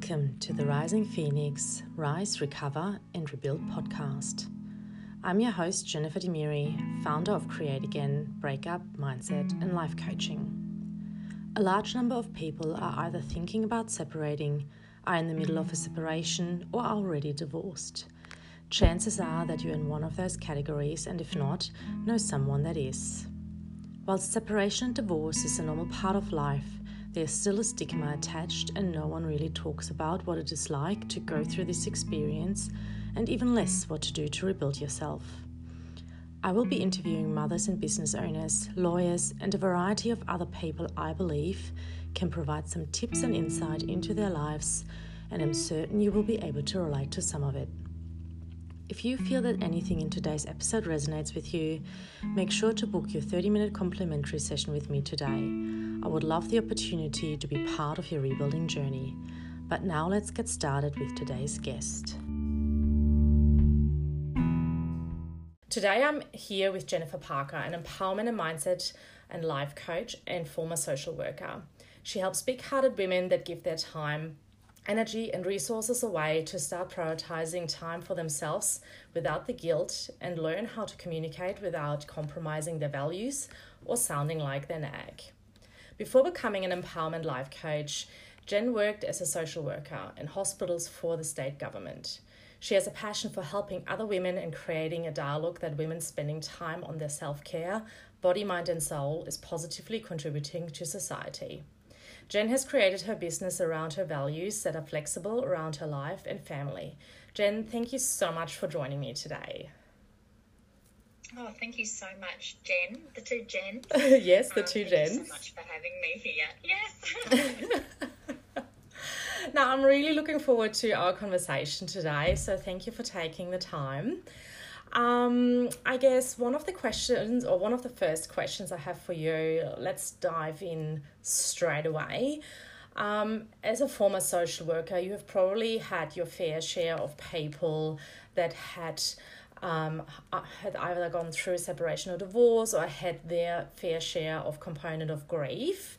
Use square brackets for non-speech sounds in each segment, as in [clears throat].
Welcome to the Rising Phoenix Rise, Recover, and Rebuild podcast. I'm your host, Jennifer Demiri, founder of Create Again, Breakup, Mindset, and Life Coaching. A large number of people are either thinking about separating, are in the middle of a separation, or are already divorced. Chances are that you're in one of those categories, and if not, know someone that is. While separation and divorce is a normal part of life, there's still a stigma attached, and no one really talks about what it is like to go through this experience, and even less what to do to rebuild yourself. I will be interviewing mothers and business owners, lawyers, and a variety of other people I believe can provide some tips and insight into their lives, and I'm certain you will be able to relate to some of it. If you feel that anything in today's episode resonates with you, make sure to book your 30 minute complimentary session with me today. I would love the opportunity to be part of your rebuilding journey. But now let's get started with today's guest. Today I'm here with Jennifer Parker, an empowerment and mindset and life coach and former social worker. She helps big hearted women that give their time, energy, and resources away to start prioritizing time for themselves without the guilt and learn how to communicate without compromising their values or sounding like their nag. Before becoming an empowerment life coach, Jen worked as a social worker in hospitals for the state government. She has a passion for helping other women and creating a dialogue that women spending time on their self care, body, mind, and soul is positively contributing to society. Jen has created her business around her values that are flexible around her life and family. Jen, thank you so much for joining me today. Oh, thank you so much, Jen. The two Jens. [laughs] yes, the um, two Jens. Thank you so much for having me here. Yes. [laughs] now, I'm really looking forward to our conversation today. So, thank you for taking the time. Um, I guess one of the questions, or one of the first questions I have for you, let's dive in straight away. Um, as a former social worker, you have probably had your fair share of people that had um, uh, had either gone through separation or divorce or had their fair share of component of grief.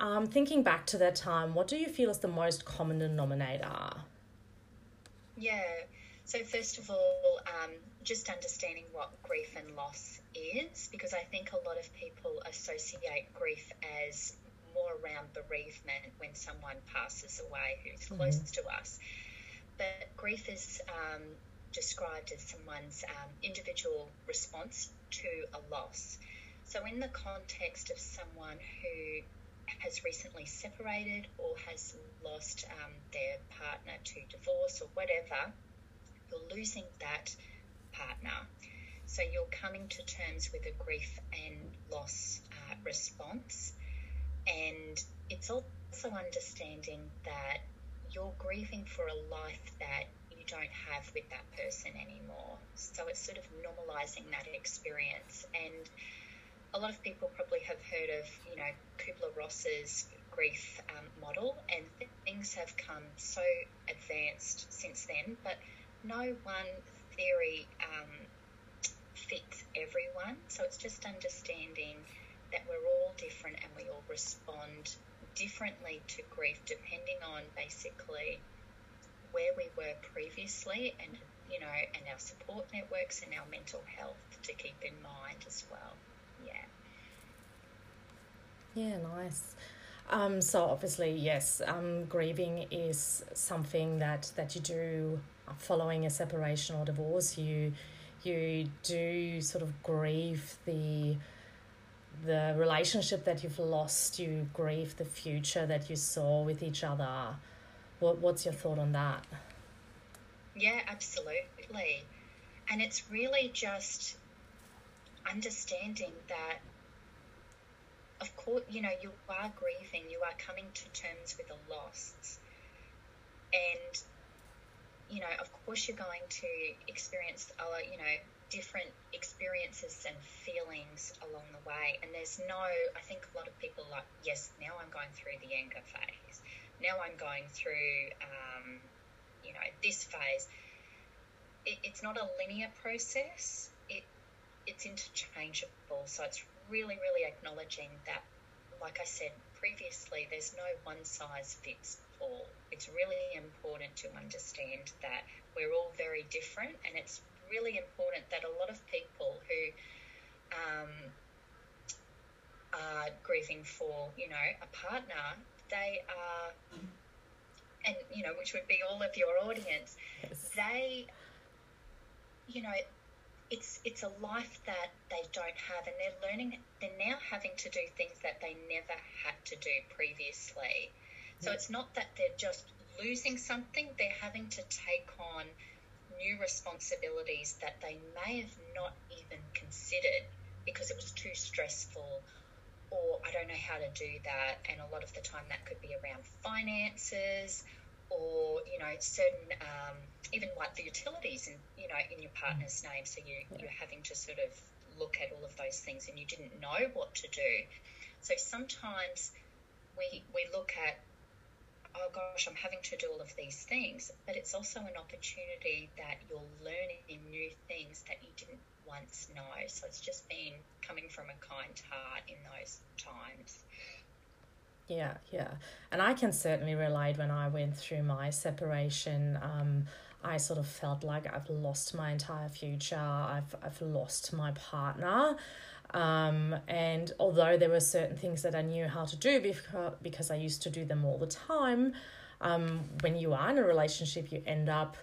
Um, thinking back to that time, what do you feel is the most common denominator? Yeah, so first of all, um, just understanding what grief and loss is, because I think a lot of people associate grief as more around bereavement when someone passes away who's mm-hmm. close to us. But grief is um, described as someone's um, individual response to a loss. So, in the context of someone who has recently separated or has lost um, their partner to divorce or whatever, you're losing that partner. So you're coming to terms with a grief and loss uh, response. And it's also understanding that you're grieving for a life that you don't have with that person anymore. So it's sort of normalizing that experience. And a lot of people probably have heard of, you know, Kubler Ross's grief um, model, and th- things have come so advanced since then, but no one theory um, fits everyone. So it's just understanding that we're all different and we all respond differently to grief depending on basically where we were previously and you know and our support networks and our mental health to keep in mind as well. Yeah. Yeah nice. Um, so obviously yes um, grieving is something that that you do following a separation or divorce, you you do sort of grieve the the relationship that you've lost. You grieve the future that you saw with each other. What what's your thought on that? Yeah, absolutely. And it's really just understanding that of course, you know, you are grieving, you are coming to terms with a loss. And you know, of course, you're going to experience, uh, you know, different experiences and feelings along the way. And there's no, I think a lot of people like, yes, now I'm going through the anger phase. Now I'm going through, um, you know, this phase. It, it's not a linear process. It it's interchangeable. So it's really, really acknowledging that, like I said previously, there's no one size fits all. It's really important to understand that we're all very different, and it's really important that a lot of people who um, are grieving for, you know, a partner, they are, and you know, which would be all of your audience, yes. they, you know, it's it's a life that they don't have, and they're learning. They're now having to do things that they never had to do previously. So it's not that they're just losing something; they're having to take on new responsibilities that they may have not even considered because it was too stressful or I don't know how to do that. And a lot of the time that could be around finances or, you know, certain, um, even like the utilities in, you know, in your partner's name. So you, you're having to sort of look at all of those things and you didn't know what to do. So sometimes we, we look at oh gosh, I'm having to do all of these things. But it's also an opportunity that you're learning new things that you didn't once know. So it's just been coming from a kind heart in those times. Yeah, yeah. And I can certainly relate when I went through my separation. Um, I sort of felt like I've lost my entire future. I've I've lost my partner. Um, and although there were certain things that I knew how to do because, because I used to do them all the time, um, when you are in a relationship, you end up,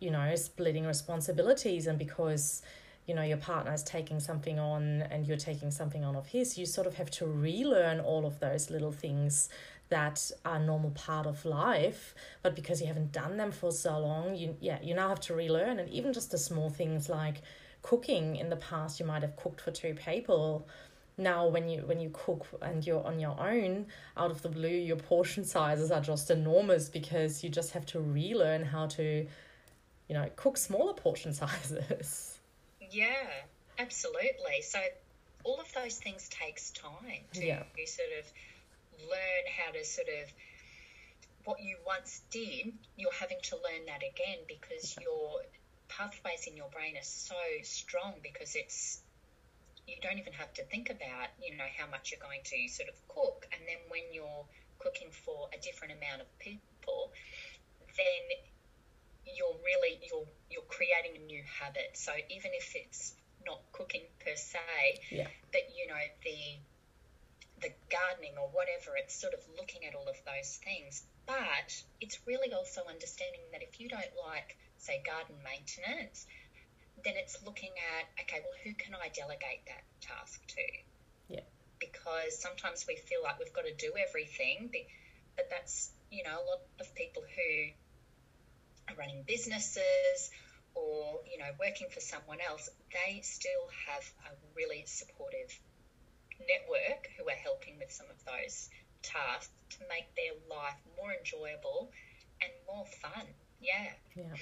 you know, splitting responsibilities. And because, you know, your partner is taking something on and you're taking something on of his, you sort of have to relearn all of those little things that are normal part of life but because you haven't done them for so long you yeah you now have to relearn and even just the small things like cooking in the past you might have cooked for two people. Now when you when you cook and you're on your own out of the blue your portion [laughs] sizes are just enormous because you just have to relearn how to you know cook smaller portion [laughs] sizes. Yeah absolutely. So all of those things takes time to yeah. sort of learn how to sort of what you once did you're having to learn that again because you're pathways in your brain are so strong because it's you don't even have to think about you know how much you're going to sort of cook. And then when you're cooking for a different amount of people then you're really you're you're creating a new habit. So even if it's not cooking per se yeah. but you know the the gardening or whatever it's sort of looking at all of those things. But it's really also understanding that if you don't like say, garden maintenance, then it's looking at, okay, well, who can I delegate that task to? Yeah. Because sometimes we feel like we've got to do everything, but that's, you know, a lot of people who are running businesses or, you know, working for someone else, they still have a really supportive network who are helping with some of those tasks to make their life more enjoyable and more fun. Yeah. Yeah.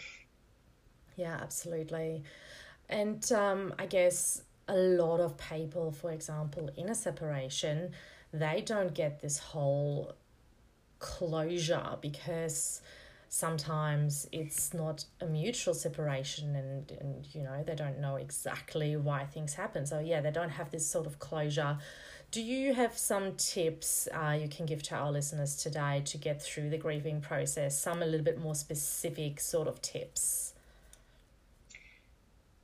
Yeah, absolutely. And um, I guess a lot of people, for example, in a separation, they don't get this whole closure because sometimes it's not a mutual separation and, and you know they don't know exactly why things happen. So yeah they don't have this sort of closure. Do you have some tips uh, you can give to our listeners today to get through the grieving process? Some a little bit more specific sort of tips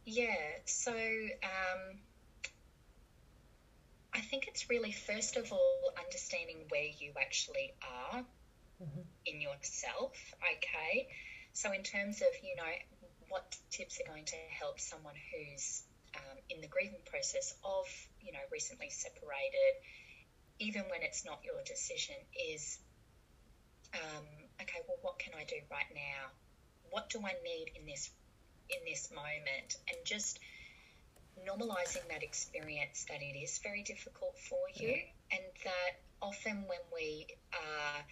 yeah, so um, I think it's really, first of all, understanding where you actually are mm-hmm. in yourself, okay? So, in terms of, you know, what tips are going to help someone who's um, in the grieving process of, you know, recently separated, even when it's not your decision, is um, okay, well, what can I do right now? What do I need in this in this moment and just normalizing that experience that it is very difficult for you yeah. and that often when we are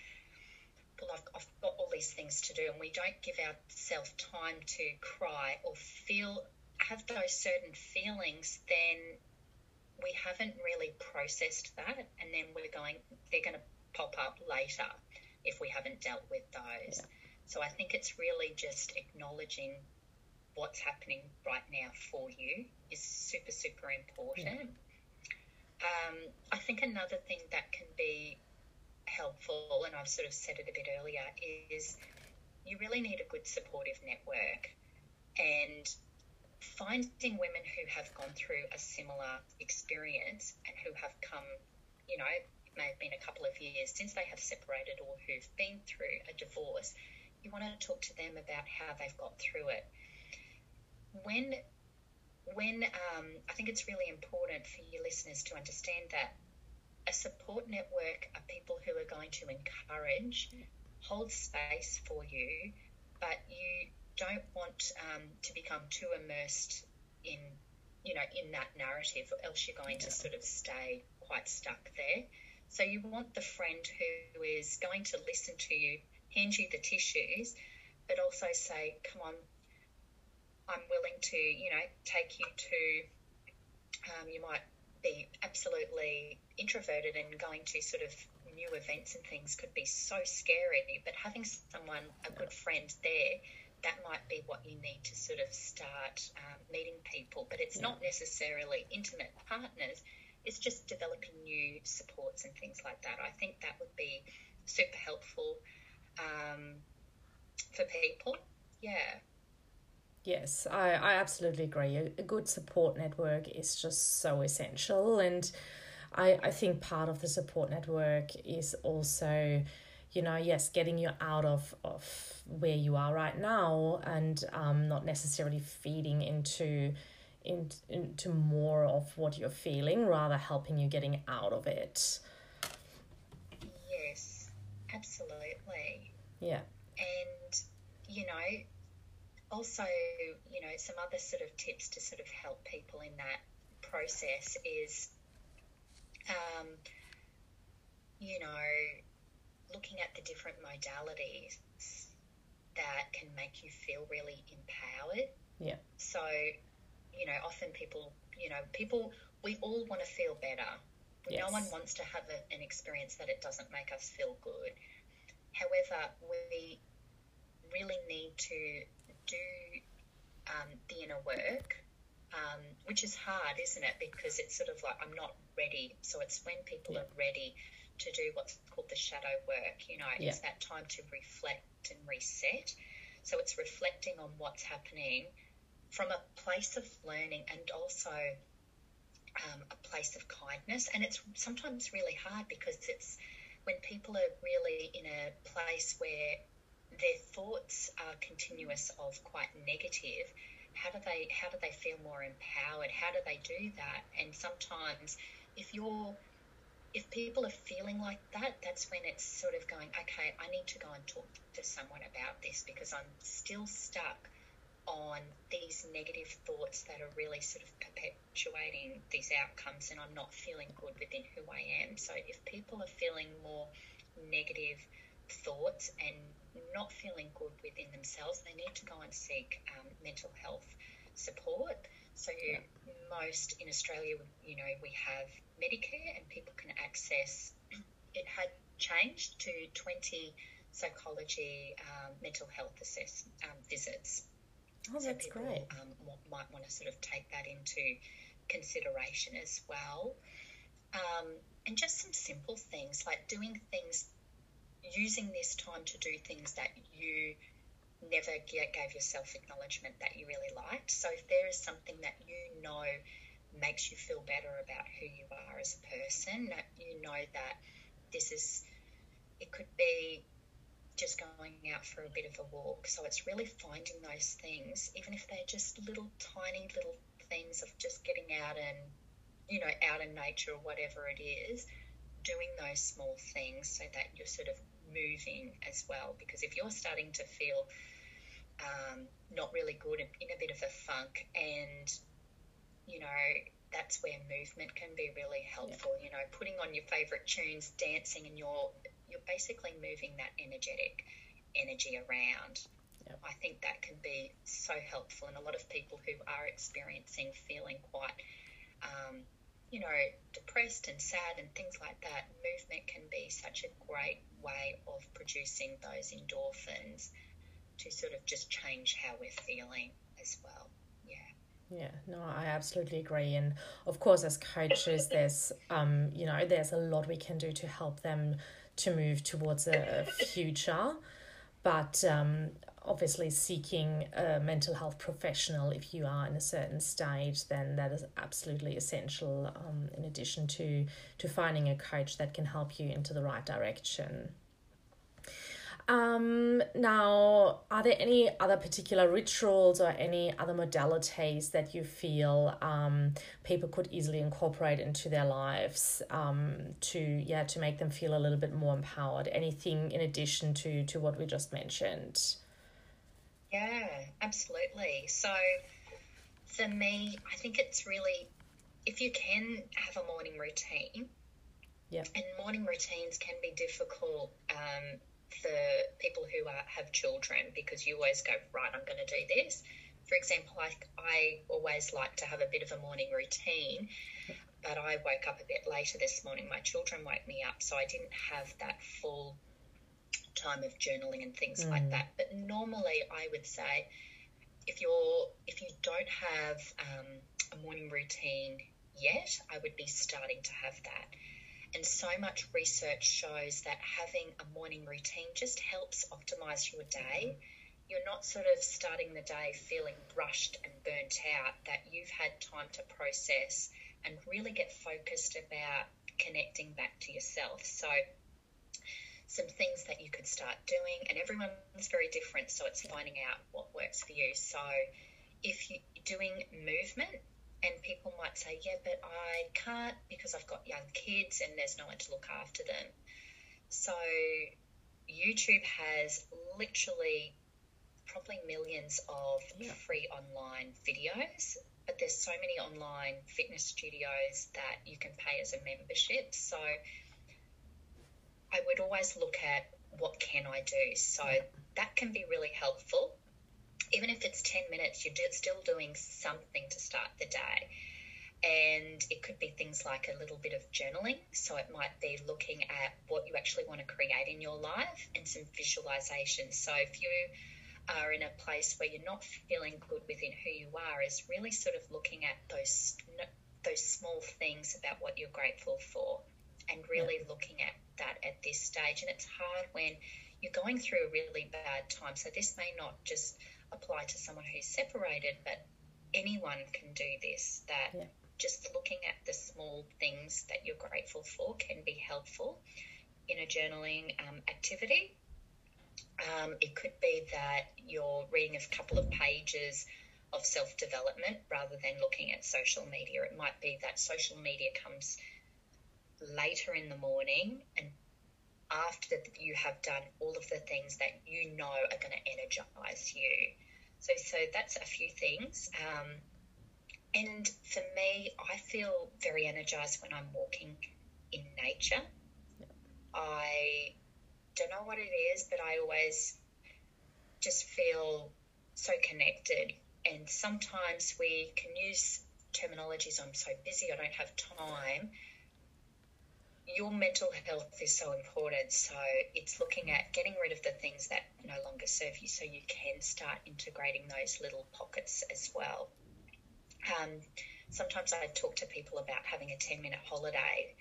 well I've, I've got all these things to do and we don't give ourselves time to cry or feel have those certain feelings then we haven't really processed that and then we're going they're going to pop up later if we haven't dealt with those yeah. so i think it's really just acknowledging what's happening right now for you is super, super important. Yeah. Um, I think another thing that can be helpful, and I've sort of said it a bit earlier, is you really need a good supportive network. And finding women who have gone through a similar experience and who have come, you know, it may have been a couple of years since they have separated or who've been through a divorce, you want to talk to them about how they've got through it. When when um, I think it's really important for your listeners to understand that a support network are people who are going to encourage, hold space for you, but you don't want um, to become too immersed in, you know, in that narrative, or else you're going to sort of stay quite stuck there. So you want the friend who is going to listen to you, hand you the tissues, but also say, "Come on, I'm willing to, you know, take you to." Um, you might be absolutely introverted and going to sort of new events and things could be so scary, but having someone, a good friend there, that might be what you need to sort of start um, meeting people. But it's yeah. not necessarily intimate partners, it's just developing new supports and things like that. I think that would be super helpful um, for people. Yeah. Yes, I, I absolutely agree. A, a good support network is just so essential. And I, I think part of the support network is also, you know, yes, getting you out of, of where you are right now and um, not necessarily feeding into in, into more of what you're feeling, rather helping you getting out of it. Yes, absolutely. Yeah. And, you know, also, you know, some other sort of tips to sort of help people in that process is, um, you know, looking at the different modalities that can make you feel really empowered. Yeah. So, you know, often people, you know, people, we all want to feel better. Yes. No one wants to have a, an experience that it doesn't make us feel good. However, we really need to do um, the inner work, um, which is hard, isn't it? Because it's sort of like I'm not ready. So it's when people yeah. are ready to do what's called the shadow work. You know, yeah. it's that time to reflect and reset. So it's reflecting on what's happening from a place of learning and also um, a place of kindness. And it's sometimes really hard because it's when people are really in a place where their thoughts are continuous of quite negative how do they how do they feel more empowered? How do they do that? And sometimes if you're if people are feeling like that that's when it's sort of going okay i need to go and talk to someone about this because i'm still stuck on these negative thoughts that are really sort of perpetuating these outcomes and i'm not feeling good within who i am. So if people are feeling more negative thoughts and not feeling good within themselves, they need to go and seek um, mental health support. So, yeah. most in Australia, you know, we have Medicare and people can access. [clears throat] It had changed to 20 psychology um, mental health assess um, visits. Oh, so that's people, great. Um, might want to sort of take that into consideration as well. Um, and just some simple things like doing things using this time to do things that you never gave yourself acknowledgement that you really liked. So if there is something that you know makes you feel better about who you are as a person, that you know that this is, it could be just going out for a bit of a walk. So it's really finding those things, even if they're just little tiny little things of just getting out and, you know, out in nature or whatever it is, doing those small things so that you're sort of moving as well. Because if you're starting to feel um, not really good, and in a bit of a funk, and you know that's where movement can be really helpful. Yeah. You know, putting on your favorite tunes, dancing, and you're you're basically moving that energetic energy around. Yep. I think that can be so helpful, and a lot of people who are experiencing feeling quite um, you know, depressed and sad and things like that, movement can be such a great way of producing those endorphins to sort of just change how we're feeling as well. Yeah. Yeah, no, I absolutely agree. And of course, as coaches, there's, um, you know, there's a lot we can do to help them to move towards a future. But um, obviously, seeking a mental health professional, if you are in a certain stage, then that is absolutely essential. Um, in addition to to finding a coach that can help you into the right direction. Um, now, are there any other particular rituals or any other modalities that you feel um, people could easily incorporate into their lives um, to yeah to make them feel a little bit more empowered? Anything in addition to to what we just mentioned? Yeah, absolutely. So, for me, I think it's really if you can have a morning routine. Yeah. And morning routines can be difficult. Um, for people who are, have children because you always go, right, I'm going to do this. For example, I, I always like to have a bit of a morning routine, but I woke up a bit later this morning. My children woke me up, so I didn't have that full time of journaling and things mm. like that. But normally, I would say if you're if you don't have um, a morning routine yet, I would be starting to have that. And so much research shows that having a morning routine just helps optimize your day. You're not sort of starting the day feeling rushed and burnt out, that you've had time to process and really get focused about connecting back to yourself. So, some things that you could start doing, and everyone's very different, so it's finding out what works for you. So, if you're doing movement, and people might say, yeah, but I can't because I've got young kids and there's no one to look after them. So YouTube has literally probably millions of yeah. free online videos, but there's so many online fitness studios that you can pay as a membership. So I would always look at what can I do. So that can be really helpful even if it's 10 minutes, you're still doing something to start the day. And it could be things like a little bit of journaling. So it might be looking at what you actually want to create in your life and some visualization. So if you are in a place where you're not feeling good within who you are, is really sort of looking at those those small things about what you're grateful for, and really yeah. looking at that at this stage. And it's hard when you're going through a really bad time. So this may not just apply to someone who's separated, but anyone can do this. That yeah. just looking at the small things that you're grateful for can be helpful in a journaling um, activity. Um, it could be that you're reading a couple of pages of self development rather than looking at social media. It might be that social media comes later in the morning and after you have done all of the things that you know are going to energize you. So, so that's a few things. Um, and for me, I feel very energized when I'm walking in nature. I don't know what it is, but I always just feel so connected. And sometimes we can use terminologies I'm so busy, I don't have time your mental health is so important. So it's looking at getting rid of the things that no longer serve you so you can start integrating those little pockets as well. Um, sometimes I talk to people about having a 10 minute holiday.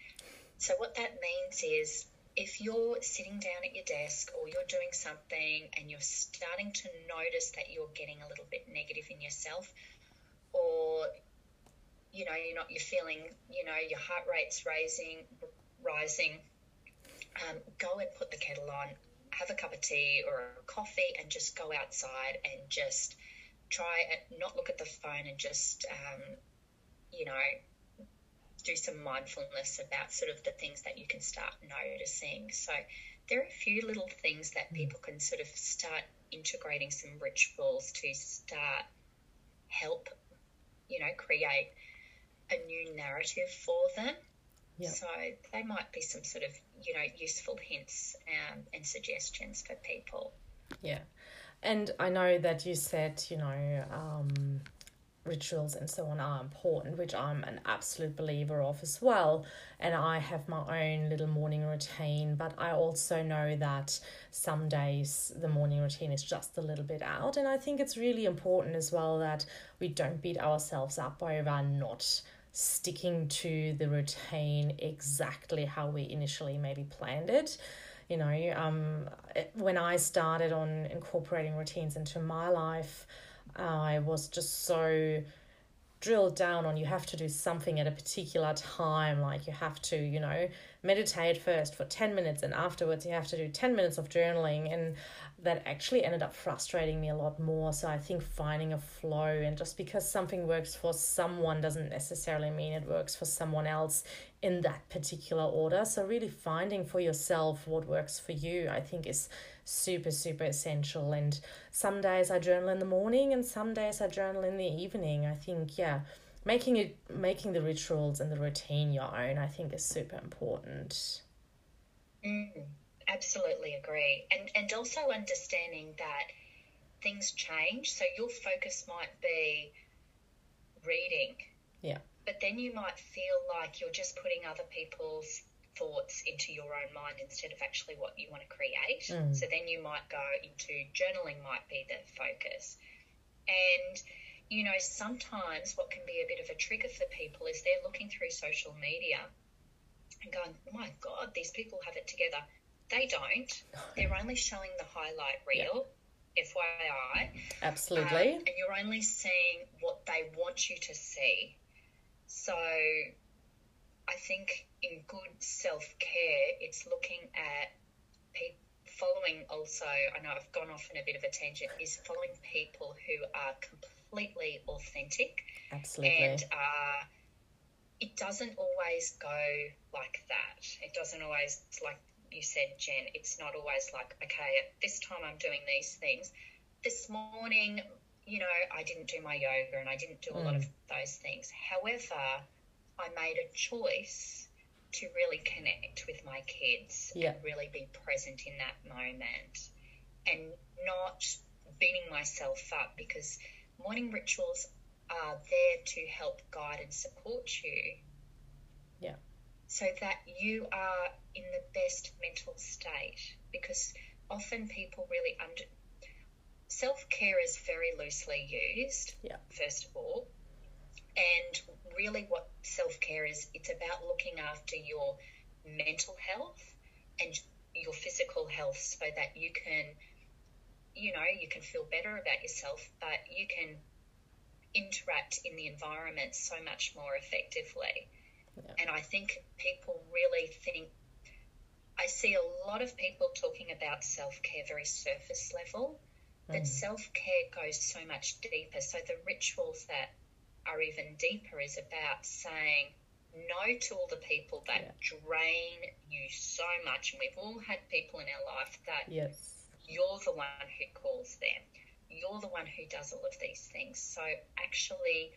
So what that means is if you're sitting down at your desk or you're doing something and you're starting to notice that you're getting a little bit negative in yourself or you know you're not you're feeling you know your heart rate's raising rising, um, go and put the kettle on, have a cup of tea or a coffee, and just go outside and just try and not look at the phone and just, um, you know, do some mindfulness about sort of the things that you can start noticing. So there are a few little things that mm. people can sort of start integrating some rituals to start help, you know, create a new narrative for them. Yep. So they might be some sort of, you know, useful hints um, and suggestions for people. Yeah. And I know that you said, you know, um, rituals and so on are important, which I'm an absolute believer of as well. And I have my own little morning routine, but I also know that some days the morning routine is just a little bit out. And I think it's really important as well that we don't beat ourselves up over not sticking to the routine exactly how we initially maybe planned it. You know um, when i started on incorporating routines into my life I was just so drilled down on you have to do something at a particular time. Like you have to you know meditate first for 10 minutes and afterwards you have to do 10 minutes of journaling. And that actually ended up frustrating me a lot more. So I think finding a flow and just because something works for someone doesn't necessarily mean it works for someone else in that particular order. So really finding for yourself what works for you, I think is super, super essential. And some days I journal in the morning and some days I journal in the evening. I think, yeah, making it making the rituals and the routine your own, I think is super important. Mm absolutely agree. And and also understanding that things change. So your focus might be reading. Yeah. But then you might feel like you're just putting other people's thoughts into your own mind instead of actually what you want to create. Mm. So then you might go into journaling might be the focus. And you know, sometimes what can be a bit of a trigger for people is they're looking through social media and going, oh my God, these people have it together. They don't. They're only showing the highlight reel. FYI. Absolutely. Um, and you're only seeing what they want you to see. So I think in good self care, it's looking at people following also, I know I've gone off in a bit of a tangent, is following people who are completely authentic. Absolutely. And uh, it doesn't always go like that. It doesn't always, like you said, Jen, it's not always like, okay, at this time I'm doing these things. This morning, you know, I didn't do my yoga and I didn't do a mm. lot of those things. However, I made a choice to really connect with my kids yeah. and really be present in that moment and not beating myself up because morning rituals are there to help guide and support you. So that you are in the best mental state because often people really under self-care is very loosely used yeah. first of all. And really what self-care is it's about looking after your mental health and your physical health so that you can you know you can feel better about yourself but you can interact in the environment so much more effectively yeah. And I think people really think, I see a lot of people talking about self care very surface level, but mm. self care goes so much deeper. So the rituals that are even deeper is about saying no to all the people that yeah. drain you so much. And we've all had people in our life that yes. you're the one who calls them, you're the one who does all of these things. So actually,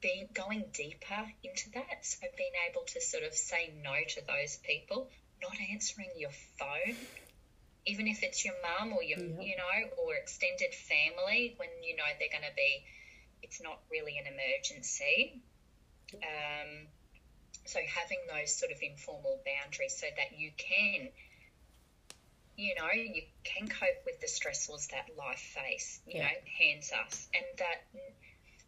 being going deeper into that. So being able to sort of say no to those people, not answering your phone, even if it's your mum or your you know or extended family when you know they're going to be, it's not really an emergency. Um, so having those sort of informal boundaries so that you can you know, you can cope with the stressors that life face, you yeah. know, hands us, and that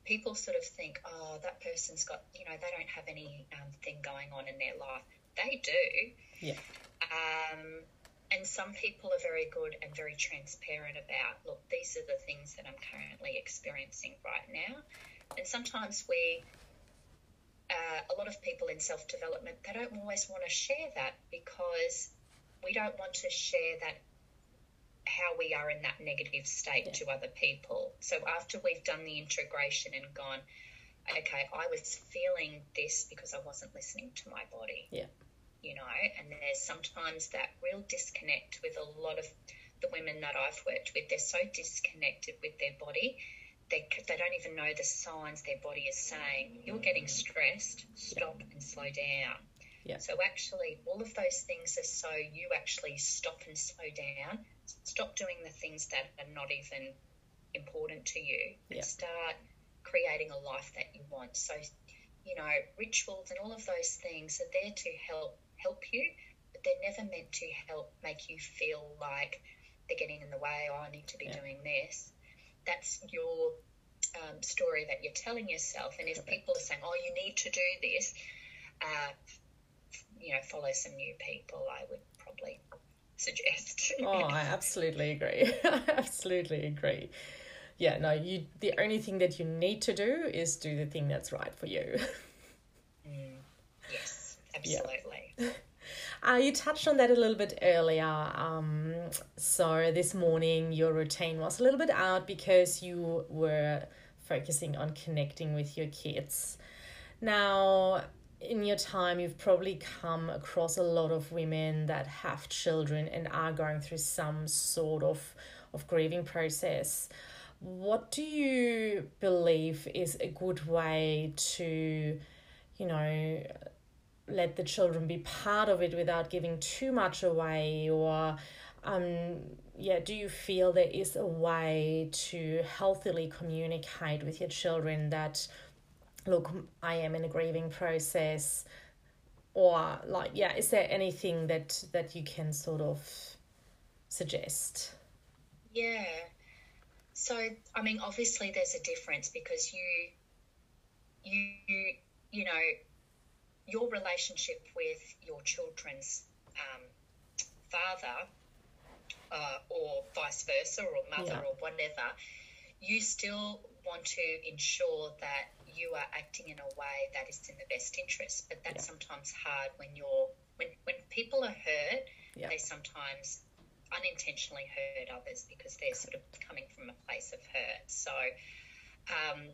people sort of think, oh, that person's got, you know, they don't have any um, thing going on in their life. They do. Yeah. Um, and some people are very good and very transparent about, look, these are the things that I'm currently experiencing right now. And sometimes we, uh, a lot of people in self development, they don't always want to share that because we don't want to share that how we are in that negative state yeah. to other people. So after we've done the integration and gone, okay, I was feeling this because I wasn't listening to my body. Yeah. You know, and there's sometimes that real disconnect with a lot of the women that I've worked with. They're so disconnected with their body. They, they don't even know the signs their body is saying. You're getting stressed. Stop yeah. and slow down. Yeah. So actually, all of those things are so you actually stop and slow down, stop doing the things that are not even important to you and Yeah. start creating a life that you want. So, you know, rituals and all of those things are there to help help you, but they're never meant to help make you feel like they're getting in the way. Oh, I need to be Yeah. doing this. That's your um, story that you're telling yourself. And if people are saying, "Oh, you need to do this," uh, you know, follow some new people. I would suggest. [laughs] Oh, I absolutely agree. [laughs] I absolutely agree. Yeah, no, you the only thing that you need to do is do the thing that's right for you. [laughs] yes, absolutely. Uh, you touched on that a little bit earlier. Um, so this morning your routine was a little bit out because you were focusing on connecting with your kids. Now, in your time, you've probably come across a lot of women that have children and are going through some sort of, of grieving process. What do you believe is a good way to, you know, let the children be part of it without giving too much away or um yeah do you feel there is a way to healthily communicate with your children that look i am in a grieving process or like yeah is there anything that that you can sort of suggest Yeah. So, I mean, obviously, there's a difference because you, you, you know, your relationship with your children's um, father, uh, or vice versa, or mother, Yeah. or whatever, you still want to ensure that you are acting in a way that is in the best interest. But that's Yeah. sometimes hard when you're when when people are hurt. Yeah. They sometimes unintentionally hurt others because they're sort of coming from a place of hurt. So um,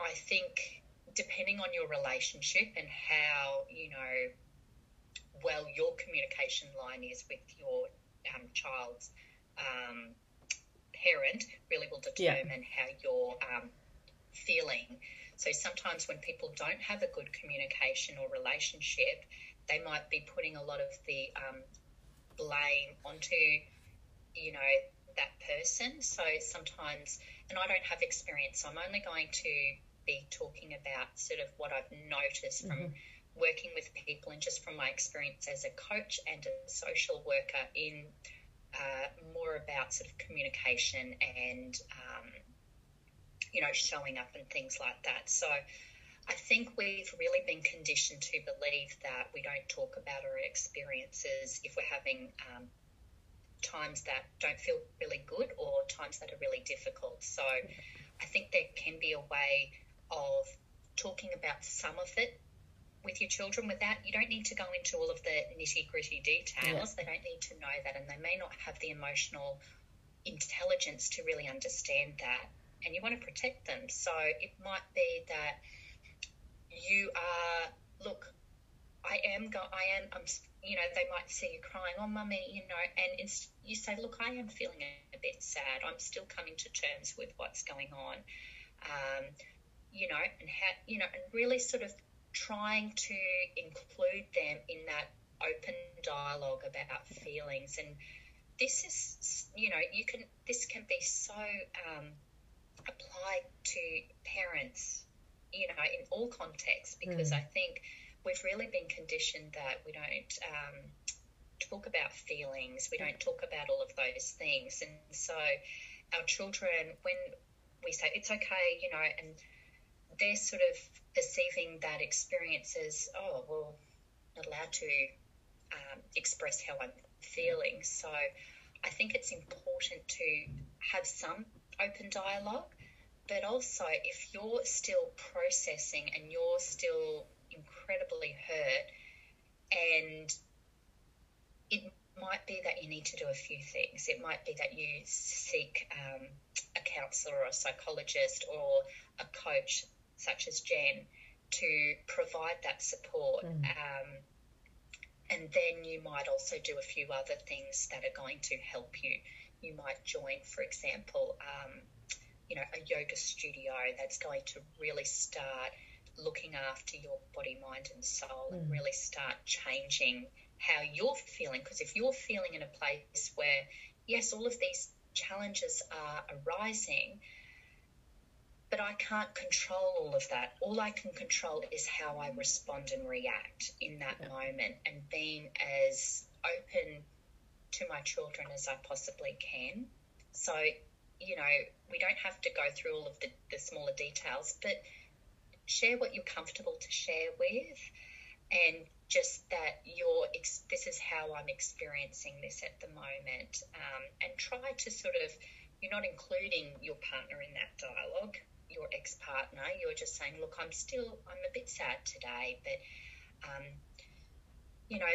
I think depending on your relationship and how you know well your communication line is with your um, child's um, parent really will Yeah. determine how you're um, feeling. So sometimes when people don't have a good communication or relationship, they might be putting a lot of the um, blame onto, you know, that person. So sometimes, and I don't have experience, so I'm only going to be talking about sort of what I've noticed from working with people and just from my experience as a coach and a social worker in uh, more about sort of communication and um, you know showing up and things like that. So I think we've really been conditioned to believe that we don't talk about our experiences if we're having um, times that don't feel really good or times that are really difficult. So I think there can be a way of talking about some of it with your children without you don't need to go into all of the nitty gritty details. They don't need to know that, and they may not have the emotional intelligence to really understand that. And you want to protect them. So it might be that you are, look, I am, go- I am, I'm, you know, they might see you crying, oh, mummy, you know, and it's, you say, look, I am feeling a, bit sad. I'm still coming to terms with what's going on. Um, you know, and how, you know, and really sort of trying to include them in that open dialogue about feelings. And this is, you know, you can, this can be so um, applied to parents, you know, in all contexts, because I think we've really been conditioned that we don't um, talk about feelings, we don't talk about all of those things. And so our children, when we say it's okay, you know, and they're sort of perceiving that experience as, oh, well, not allowed to um, express how I'm feeling. So I think it's important to have some open dialogue, but also if you're still processing and you're still incredibly hurt, and it might be that you need to do a few things. It might be that you seek um, a counsellor or a psychologist or a coach such as Jen to provide that support. Um, and then you might also do a few other things that are going to help you. You might join, for example, um, you know, a yoga studio that's going to really start looking after your body, mind, and soul, and mm. really start changing how you're feeling. Because if you're feeling in a place where, yes, all of these challenges are arising, but I can't control all of that. All I can control is how I respond and react in that yeah. moment and being as open to my children as I possibly can. So, you know, we don't have to go through all of the, the smaller details, but share what you're comfortable to share with and just that you're this is how I'm experiencing this at the moment um, and try to sort of you're not including your partner in that dialogue your ex-partner you're just saying look i'm still i'm a bit sad today but um, you know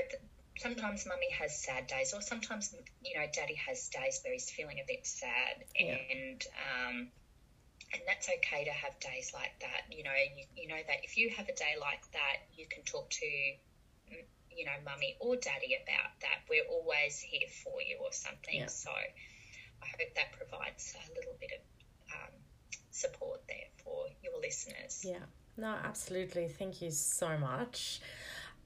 sometimes mummy has sad days or sometimes you know daddy has days where he's feeling a bit sad yeah. and um, and that's okay to have days like that you know you, you know that if you have a day like that you can talk to you know mummy or daddy about that we're always here for you or something yeah. so i hope that provides a little bit of um, support there for your listeners. Yeah, no, absolutely. Thank you so much.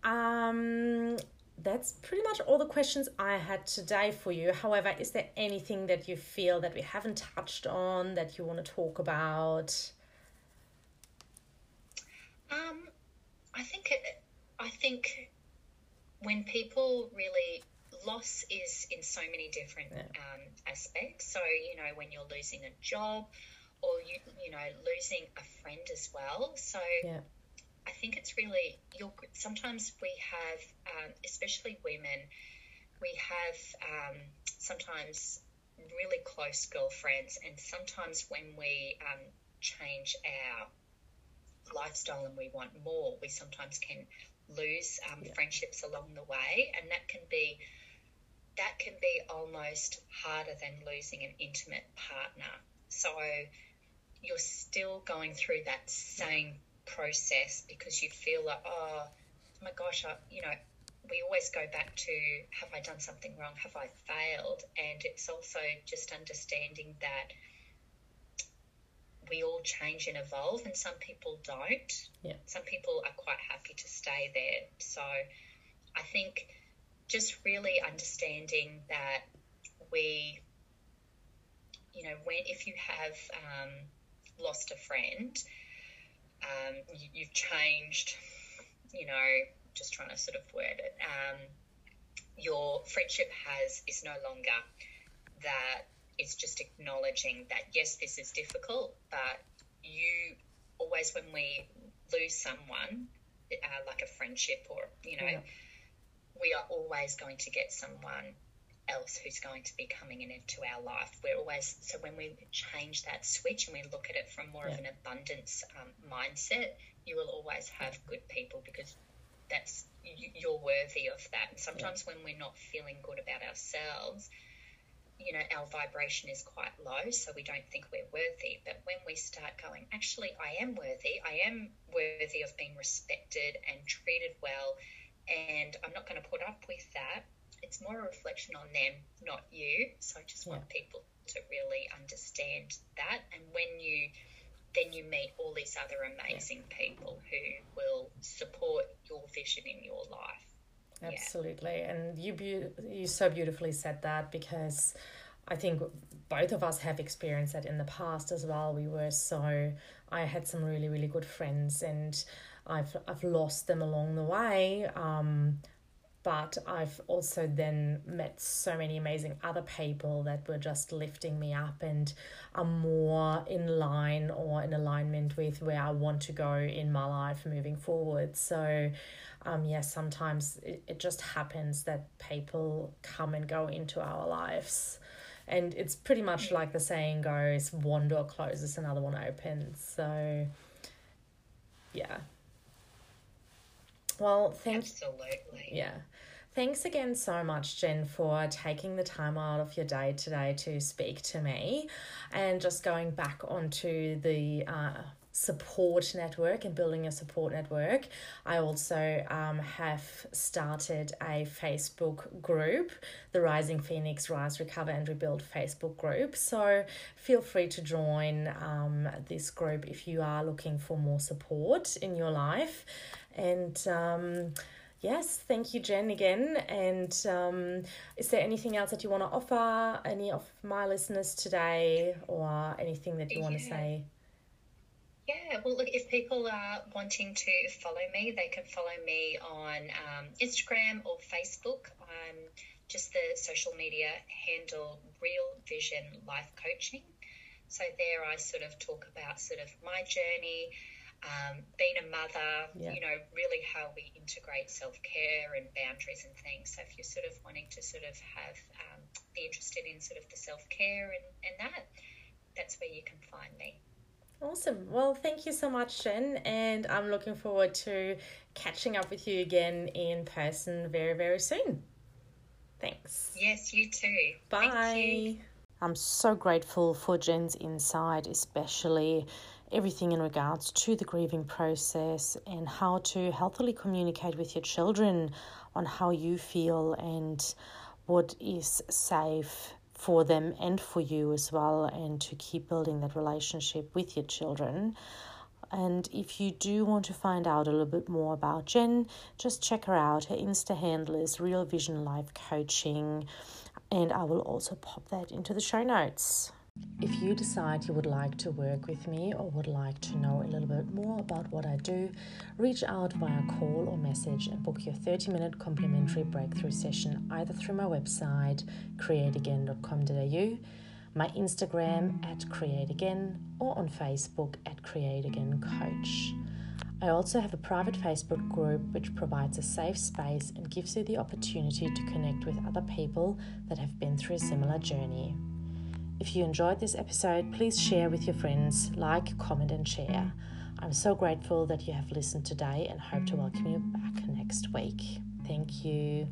Um, that's pretty much all the questions I had today for you. However, is there anything that you feel that we haven't touched on that you want to talk about? Um, I think it, I think when people really loss is in so many different yeah. um, aspects. So you know when you're losing a job or you you know losing a friend as well. So yeah. I think it's really you're sometimes we have um, especially women we have um, sometimes really close girlfriends and sometimes when we um, change our lifestyle and we want more we sometimes can lose um, yeah. friendships along the way and that can be that can be almost harder than losing an intimate partner so you're still going through that same process because you feel like, oh my gosh, I, you know, we always go back to have I done something wrong? Have I failed? And it's also just understanding that we all change and evolve, and some people don't. Yeah. Some people are quite happy to stay there. So I think just really understanding that we, you know, when if you have um, lost a friend, um, you, have changed, you know, just trying to sort of word it. Um, your friendship has is no longer that. It's just acknowledging that yes, this is difficult, but you always when we lose someone, uh, like a friendship or you know, yeah. we are always going to get someone else who's going to be coming in into our life. We're always so when we change that switch and we look at it from more yeah. of an abundance um, mindset, you will always have good people because that's you're worthy of that. And sometimes yeah. when we're not feeling good about ourselves, you know, our vibration is quite low, so we don't think we're worthy. But when we start going, actually, I am worthy, I am worthy of being respected and treated well, and I'm not going to put up with that it's more a reflection on them, not you. So I just want people to really understand that. And when you then you meet all these other amazing yeah. people who will support your vision in your life. Absolutely, yeah. and you be- you so beautifully said that because I think both of us have experienced that in the past as well. We were so I had some really really good friends and I've I've lost them along the way. Um, but I've also then met so many amazing other people that were just lifting me up and are more in line or in alignment with where I want to go in my life moving forward. So, um, yes, yeah, sometimes it, it just happens that people come and go into our lives. And it's pretty much like the saying goes one door closes, another one opens. So, yeah, well, thanks. Absolutely. Yeah. Thanks again so much, Jen, for taking the time out of your day today to speak to me and just going back onto the uh, support network and building a support network. I also um, have started a Facebook group, the Rising Phoenix Rise, Recover and Rebuild Facebook group. So feel free to join um, this group if you are looking for more support in your life. And um, yes, thank you, Jen, again. And um, is there anything else that you want to offer any of my listeners today or anything that you yeah. want to say? Yeah, well, look, if people are wanting to follow me, they can follow me on um, Instagram or Facebook. I'm just the social media handle Real Vision Life Coaching. So there I sort of talk about sort of my journey, um, being a mother, yeah. you know, really how we integrate self care and boundaries and things. So if you're sort of wanting to sort of have, um, be interested in sort of the self care and, and that, that's where you can find me. Awesome. Well, thank you so much, Jen. And I'm looking forward to catching up with you again in person very, very soon. Thanks. Yes, you too. Bye. You. I'm so grateful for Jen's insight, especially everything in regards to the grieving process and how to healthily communicate with your children on how you feel and what is safe for them and for you as well, and to keep building that relationship with your children. And if you do want to find out a little bit more about Jen, just check her out. Her Insta handle is Real Vision Life Coaching, and I will also pop that into the show notes. If you decide you would like to work with me or would like to know a little bit more about what I do, reach out via call or message and book your 30 minute complimentary breakthrough session either through my website, createagain.com.au, my Instagram at createagain, or on Facebook at createagaincoach. I also have a private Facebook group which provides a safe space and gives you the opportunity to connect with other people that have been through a similar journey. If you enjoyed this episode, please share with your friends, like, comment, and share. I'm so grateful that you have listened today and hope to welcome you back next week. Thank you.